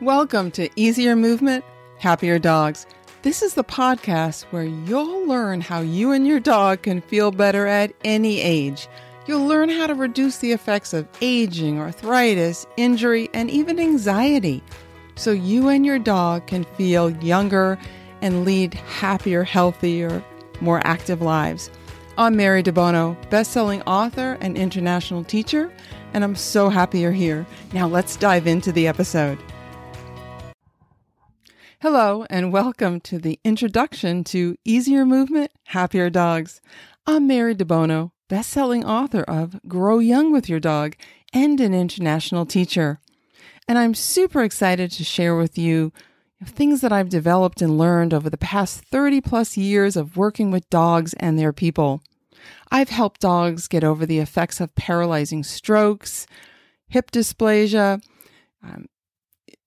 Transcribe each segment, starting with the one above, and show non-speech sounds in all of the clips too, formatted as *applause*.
Welcome to Easier Movement, Happier Dogs. This is the podcast where you'll learn how you and your dog can feel better at any age. You'll learn how to reduce the effects of aging, arthritis, injury, and even anxiety so you and your dog can feel younger and lead happier, healthier, more active lives. I'm Mary Debono, best-selling author and international teacher, and I'm so happy you're here. Now let's dive into the episode. Hello, and welcome to the introduction to Easier Movement, Happier Dogs. I'm Mary Debono, best-selling author of Grow Young with Your Dog and an international teacher. And I'm super excited to share with you things that I've developed and learned over the past 30 plus years of working with dogs and their people. I've helped dogs get over the effects of paralyzing strokes, hip dysplasia, um,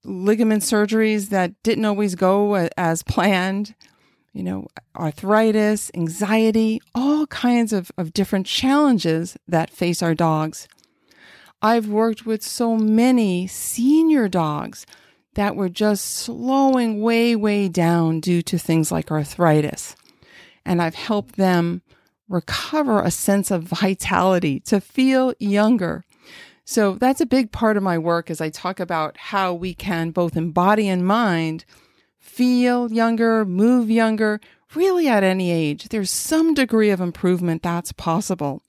ligament surgeries that didn't always go as planned, you know, arthritis, anxiety, all kinds of, of different challenges that face our dogs. I've worked with so many senior dogs that were just slowing way, way down due to things like arthritis. And I've helped them recover a sense of vitality, to feel younger, so that's a big part of my work as I talk about how we can both in body and mind feel younger, move younger, really at any age. There's some degree of improvement that's possible.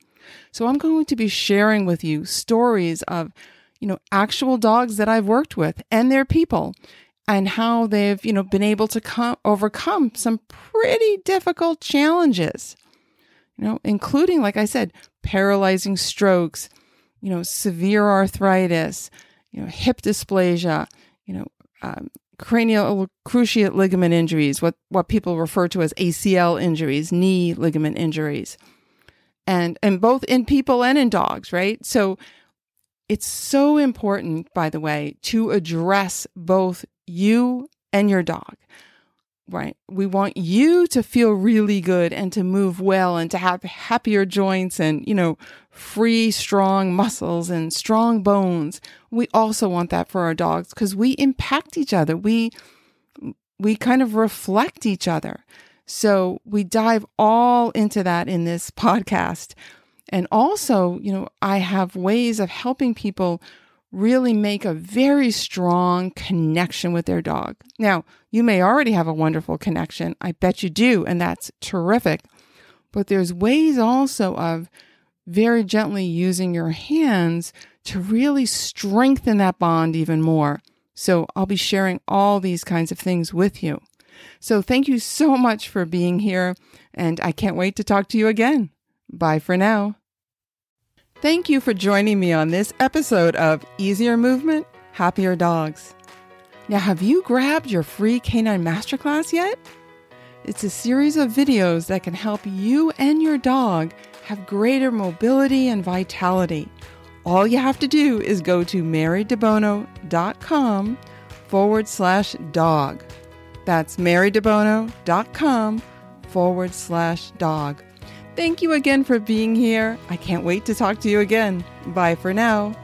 So I'm going to be sharing with you stories of, you know, actual dogs that I've worked with and their people and how they've, you know, been able to come, overcome some pretty difficult challenges. You know, including like I said, paralyzing strokes, you know, severe arthritis, you know, hip dysplasia, you know, um, cranial cruciate ligament injuries, what, what people refer to as ACL injuries, knee ligament injuries, and, and both in people and in dogs, right? So it's so important, by the way, to address both you and your dog right? We want you to feel really good and to move well and to have happier joints and, you know, free, strong muscles and strong bones. We also want that for our dogs because we impact each other. We, we kind of reflect each other. So we dive all into that in this *laughs* podcast. And also, you know, I have ways of helping people really make a very strong connection with their dog. Now, you may already have a wonderful connection. I bet you do, and that's terrific. But there's ways also of very gently using your hands to really strengthen that bond even more. So I'll be sharing all these kinds of things with you. So thank you so much for being here, and I can't wait to talk to you again. Bye for now. Thank you for joining me on this episode of Easier Movement, Happier Dogs. Now, have you grabbed your free Canine Masterclass yet? It's a series of videos that can help you and your dog have greater mobility and vitality. All you have to do is go to marydebono.com forward slash dog. That's marydebono.com forward slash dog. Thank you again for being here. I can't wait to talk to you again. Bye for now.